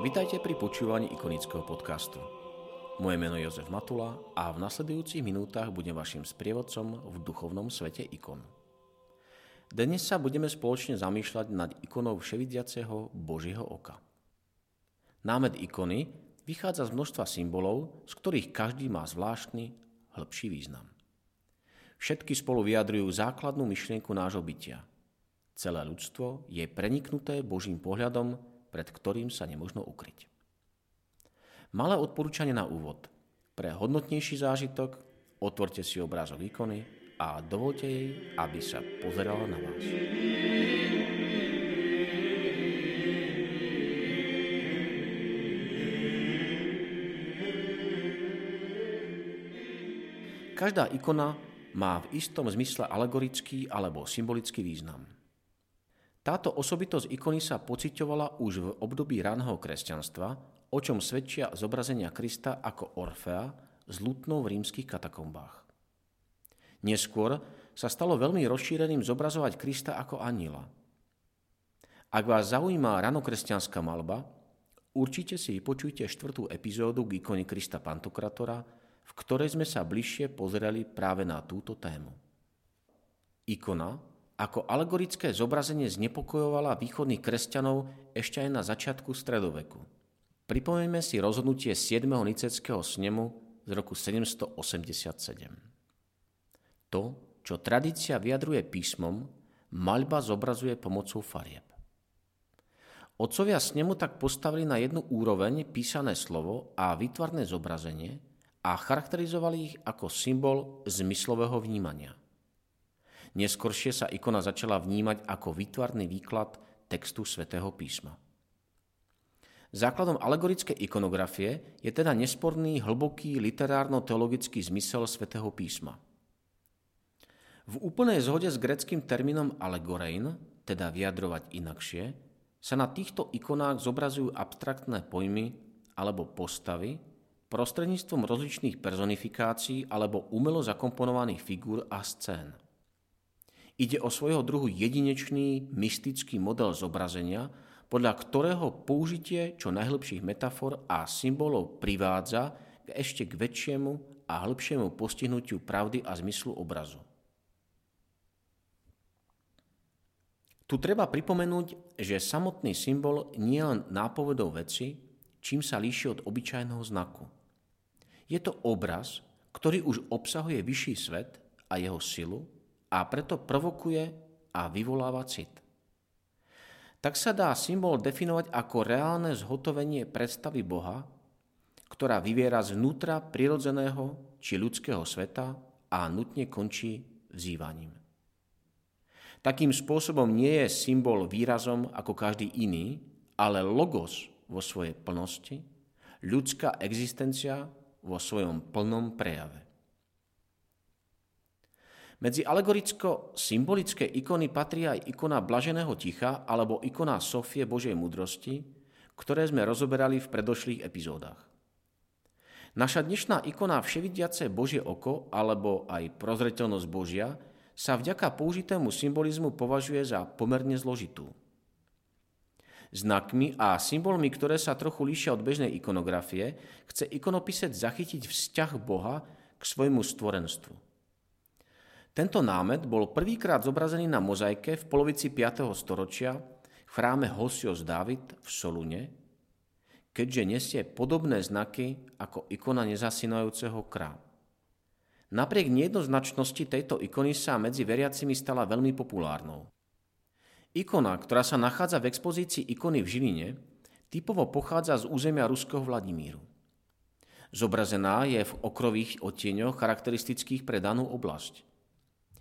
Vitajte pri počúvaní ikonického podcastu. Moje meno je Jozef Matula a v nasledujúcich minútach budem vašim sprievodcom v duchovnom svete ikon. Dnes sa budeme spoločne zamýšľať nad ikonou vševidiaceho Božieho oka. Námed ikony vychádza z množstva symbolov, z ktorých každý má zvláštny, hĺbší význam. Všetky spolu vyjadrujú základnú myšlienku nášho bytia. Celé ľudstvo je preniknuté Božím pohľadom pred ktorým sa nemožno ukryť. Malé odporúčanie na úvod. Pre hodnotnejší zážitok otvorte si obrázok ikony a dovolte jej, aby sa pozerala na vás. Každá ikona má v istom zmysle alegorický alebo symbolický význam. Táto osobitosť ikony sa pociťovala už v období raného kresťanstva, o čom svedčia zobrazenia Krista ako Orfea s lutnou v rímskych katakombách. Neskôr sa stalo veľmi rozšíreným zobrazovať Krista ako aniela. Ak vás zaujíma ranokresťanská malba, určite si vypočujte štvrtú epizódu k ikone Krista Pantokratora, v ktorej sme sa bližšie pozreli práve na túto tému. Ikona, ako alegorické zobrazenie znepokojovala východných kresťanov ešte aj na začiatku stredoveku. Pripomeňme si rozhodnutie 7. niceckého snemu z roku 787. To, čo tradícia vyjadruje písmom, maľba zobrazuje pomocou farieb. Otcovia snemu tak postavili na jednu úroveň písané slovo a výtvarné zobrazenie a charakterizovali ich ako symbol zmyslového vnímania. Neskôršie sa ikona začala vnímať ako výtvarný výklad textu svätého písma. Základom alegorickej ikonografie je teda nesporný hlboký literárno-teologický zmysel svätého písma. V úplnej zhode s greckým termínom allegorein, teda vyjadrovať inakšie, sa na týchto ikonách zobrazujú abstraktné pojmy alebo postavy prostredníctvom rozličných personifikácií alebo umelo zakomponovaných figúr a scén. Ide o svojho druhu jedinečný mystický model zobrazenia, podľa ktorého použitie čo najhlbších metafor a symbolov privádza k ešte k väčšiemu a hĺbšiemu postihnutiu pravdy a zmyslu obrazu. Tu treba pripomenúť, že samotný symbol nie len nápovedou veci, čím sa líši od obyčajného znaku. Je to obraz, ktorý už obsahuje vyšší svet a jeho silu, a preto provokuje a vyvoláva cit. Tak sa dá symbol definovať ako reálne zhotovenie predstavy Boha, ktorá vyviera zvnútra prirodzeného či ľudského sveta a nutne končí vzývaním. Takým spôsobom nie je symbol výrazom ako každý iný, ale logos vo svojej plnosti, ľudská existencia vo svojom plnom prejave. Medzi alegoricko-symbolické ikony patrí aj ikona Blaženého ticha alebo ikona Sofie Božej mudrosti, ktoré sme rozoberali v predošlých epizódach. Naša dnešná ikona Vševidiace Božie oko alebo aj prozreteľnosť Božia sa vďaka použitému symbolizmu považuje za pomerne zložitú. Znakmi a symbolmi, ktoré sa trochu líšia od bežnej ikonografie, chce ikonopisec zachytiť vzťah Boha k svojmu stvorenstvu – tento námet bol prvýkrát zobrazený na mozaike v polovici 5. storočia v chráme Hosios David v Solune, keďže nesie podobné znaky ako ikona nezasínajúceho krá. Napriek nejednoznačnosti tejto ikony sa medzi veriacimi stala veľmi populárnou. Ikona, ktorá sa nachádza v expozícii ikony v Žiline, typovo pochádza z územia ruského Vladimíru. Zobrazená je v okrových odtieňoch charakteristických pre danú oblasť.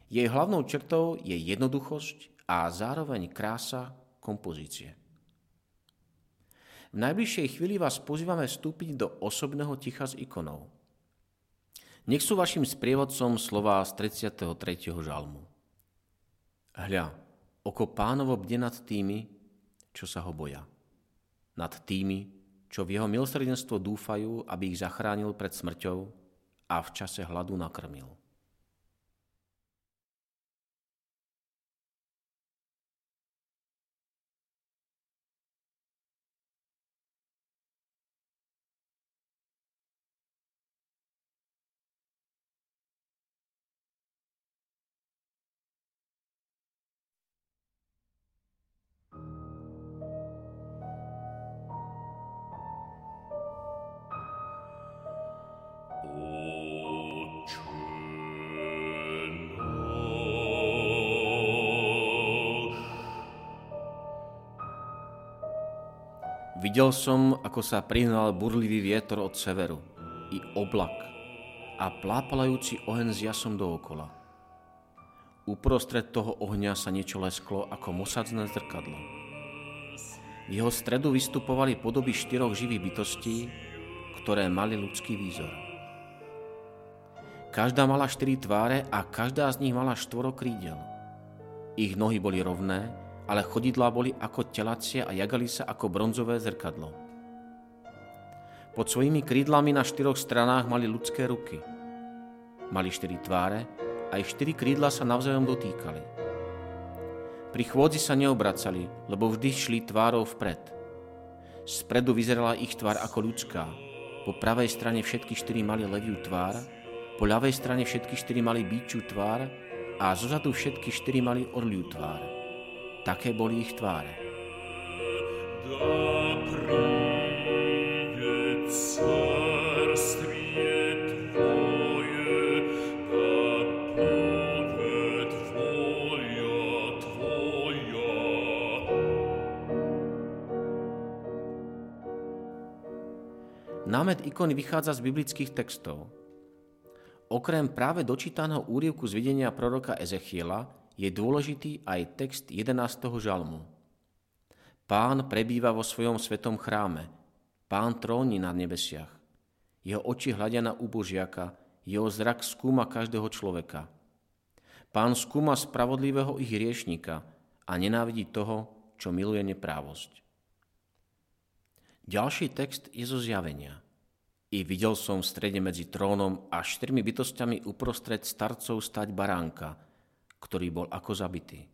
Jej hlavnou črtou je jednoduchosť a zároveň krása kompozície. V najbližšej chvíli vás pozývame vstúpiť do osobného ticha s ikonou. Nech sú vašim sprievodcom slová z 33. žalmu. Hľa, oko pánovo bde nad tými, čo sa ho boja. Nad tými, čo v jeho milosrdenstvo dúfajú, aby ich zachránil pred smrťou a v čase hladu nakrmil. Videl som, ako sa prihnal burlivý vietor od severu i oblak a plápalajúci oheň s jasom dookola. Uprostred toho ohňa sa niečo lesklo ako mosadzné zrkadlo. V jeho stredu vystupovali podoby štyroch živých bytostí, ktoré mali ľudský výzor. Každá mala štyri tváre a každá z nich mala štvoro krídel. Ich nohy boli rovné, ale chodidlá boli ako telacie a jagali sa ako bronzové zrkadlo. Pod svojimi krídlami na štyroch stranách mali ľudské ruky. Mali štyri tváre a ich štyri krídla sa navzájom dotýkali. Pri chôdzi sa neobracali, lebo vždy šli tvárou vpred. Spredu vyzerala ich tvár ako ľudská. Po pravej strane všetky štyri mali leviu tvár, po ľavej strane všetky štyri mali bíču tvár a zozadu všetky štyri mali orliu tvár. Také boli ich tváre. Námet ikony vychádza z biblických textov. Okrem práve dočítaného úrievku z videnia proroka Ezechiela je dôležitý aj text 11. žalmu. Pán prebýva vo svojom svetom chráme. Pán tróni na nebesiach. Jeho oči hľadia na úbožiaka, jeho zrak skúma každého človeka. Pán skúma spravodlivého ich riešnika a nenávidí toho, čo miluje neprávosť. Ďalší text je zo zjavenia. I videl som v strede medzi trónom a štyrmi bytostiami uprostred starcov stať baránka – ktorý bol ako zabitý.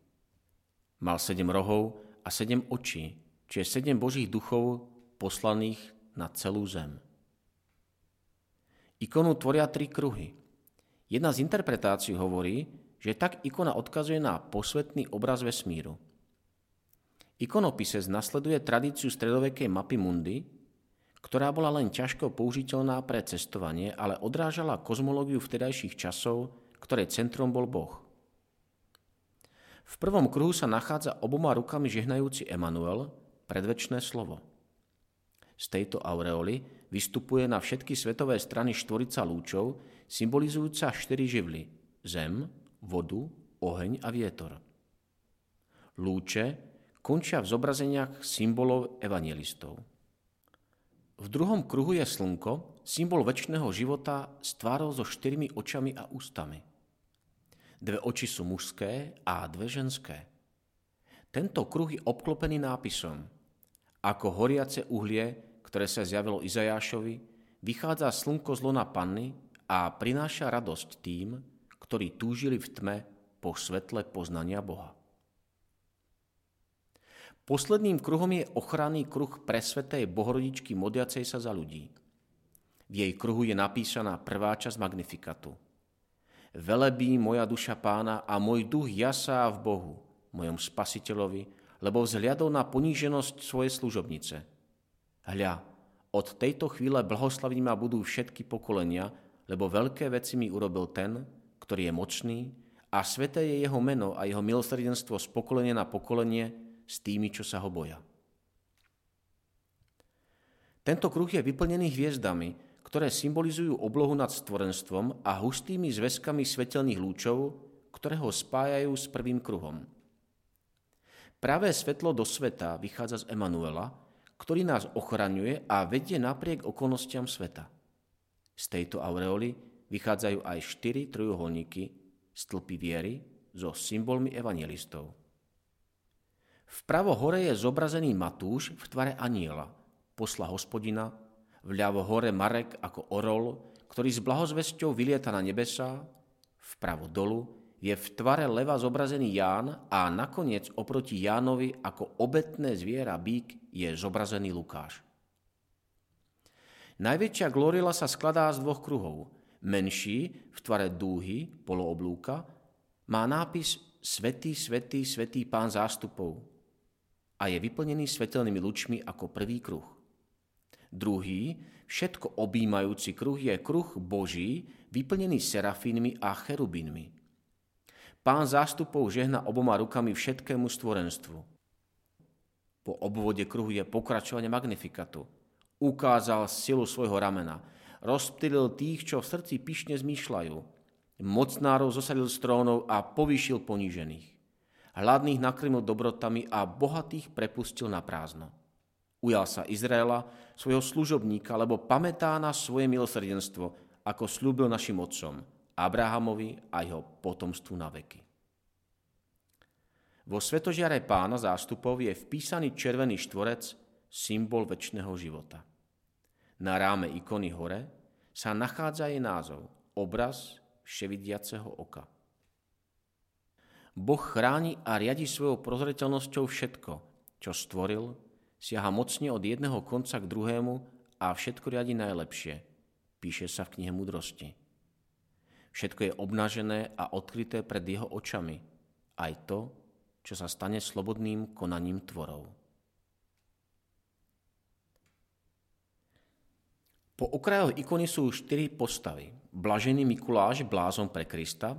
Mal sedem rohov a sedem očí, čiže sedem božích duchov poslaných na celú zem. Ikonu tvoria tri kruhy. Jedna z interpretácií hovorí, že tak ikona odkazuje na posvetný obraz vesmíru. Ikonopisec nasleduje tradíciu stredovekej mapy mundy, ktorá bola len ťažko použiteľná pre cestovanie, ale odrážala kozmológiu vtedajších časov, ktoré centrom bol Boh. V prvom kruhu sa nachádza oboma rukami žehnajúci Emanuel, predvečné slovo. Z tejto aureoly vystupuje na všetky svetové strany štvorica lúčov, symbolizujúca štyri živly – zem, vodu, oheň a vietor. Lúče končia v zobrazeniach symbolov evangelistov. V druhom kruhu je slnko, symbol väčšného života s tvárou so štyrmi očami a ústami – Dve oči sú mužské a dve ženské. Tento kruh je obklopený nápisom Ako horiace uhlie, ktoré sa zjavilo Izajášovi, vychádza slnko z lona panny a prináša radosť tým, ktorí túžili v tme po svetle poznania Boha. Posledným kruhom je ochranný kruh presvetej bohorodičky modliacej sa za ľudí. V jej kruhu je napísaná prvá časť Magnifikatu – Velebí moja duša pána a môj duch jasá v Bohu, mojom spasiteľovi, lebo vzhliadol na poníženosť svojej služobnice. Hľa, od tejto chvíle blahoslavní ma budú všetky pokolenia, lebo veľké veci mi urobil ten, ktorý je mocný a sveté je jeho meno a jeho milosrdenstvo z pokolenia na pokolenie s tými, čo sa ho boja. Tento kruh je vyplnený hviezdami, ktoré symbolizujú oblohu nad stvorenstvom a hustými zväzkami svetelných lúčov, ktoré ho spájajú s prvým kruhom. Pravé svetlo do sveta vychádza z Emanuela, ktorý nás ochraňuje a vedie napriek okolnostiam sveta. Z tejto aureoly vychádzajú aj štyri trojuholníky, stĺpy viery so symbolmi evangelistov. Vpravo hore je zobrazený Matúš v tvare aniela, posla hospodina, vľavo hore Marek ako orol, ktorý s blahozvesťou vylieta na nebesá, vpravo dolu je v tvare leva zobrazený Ján a nakoniec oproti Jánovi ako obetné zviera bík je zobrazený Lukáš. Najväčšia glorila sa skladá z dvoch kruhov. Menší, v tvare dúhy, polooblúka, má nápis Svetý, svetý, svetý pán zástupov a je vyplnený svetelnými lučmi ako prvý kruh. Druhý, všetko objímajúci kruh je kruh Boží, vyplnený serafínmi a cherubínmi. Pán zástupov žehna oboma rukami všetkému stvorenstvu. Po obvode kruhu je pokračovanie magnifikatu. Ukázal silu svojho ramena. Rozptýlil tých, čo v srdci pyšne zmýšľajú. Mocnárov zosadil z trónov a povýšil ponížených. Hladných nakrmil dobrotami a bohatých prepustil na prázdno. Ujal sa Izraela, svojho služobníka, lebo pamätá na svoje milosrdenstvo, ako slúbil našim otcom, Abrahamovi a jeho potomstvu na veky. Vo svetožiare pána zástupov je vpísaný červený štvorec, symbol väčšného života. Na ráme ikony hore sa nachádza jej názov, obraz vševidiaceho oka. Boh chráni a riadi svojou prozreteľnosťou všetko, čo stvoril siaha mocne od jedného konca k druhému a všetko riadi najlepšie, píše sa v knihe Mudrosti. Všetko je obnažené a odkryté pred jeho očami, aj to, čo sa stane slobodným konaním tvorov. Po okrajoch ikony sú štyri postavy. Blažený Mikuláš, blázon pre Krista,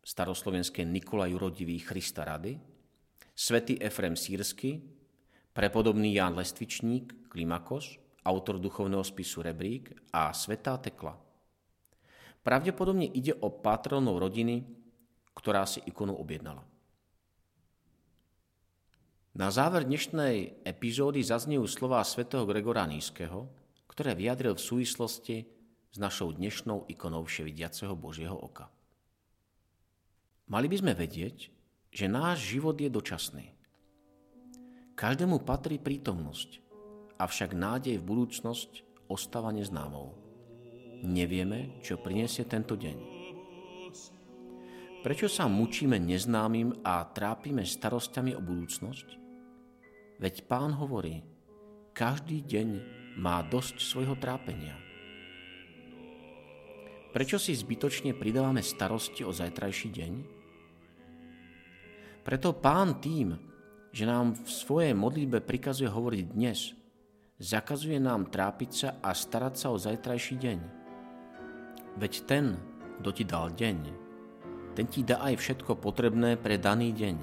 staroslovenské Nikola Jurodivý Christa Rady, svätý Efrem Sírsky, prepodobný Ján Lestvičník, Klimakos, autor duchovného spisu Rebrík a Svetá Tekla. Pravdepodobne ide o patronov rodiny, ktorá si ikonu objednala. Na záver dnešnej epizódy zaznejú slová svätého Gregora Nízkeho, ktoré vyjadril v súvislosti s našou dnešnou ikonou vševidiaceho Božieho oka. Mali by sme vedieť, že náš život je dočasný. Každému patrí prítomnosť, avšak nádej v budúcnosť ostáva neznámou. Nevieme, čo prinesie tento deň. Prečo sa mučíme neznámym a trápime starostiami o budúcnosť? Veď pán hovorí, každý deň má dosť svojho trápenia. Prečo si zbytočne pridávame starosti o zajtrajší deň? Preto pán tým, že nám v svojej modlitbe prikazuje hovoriť dnes, zakazuje nám trápiť sa a starať sa o zajtrajší deň. Veď ten, kto ti dal deň, ten ti dá aj všetko potrebné pre daný deň.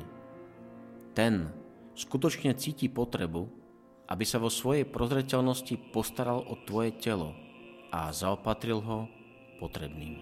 Ten skutočne cíti potrebu, aby sa vo svojej prozreteľnosti postaral o tvoje telo a zaopatril ho potrebným.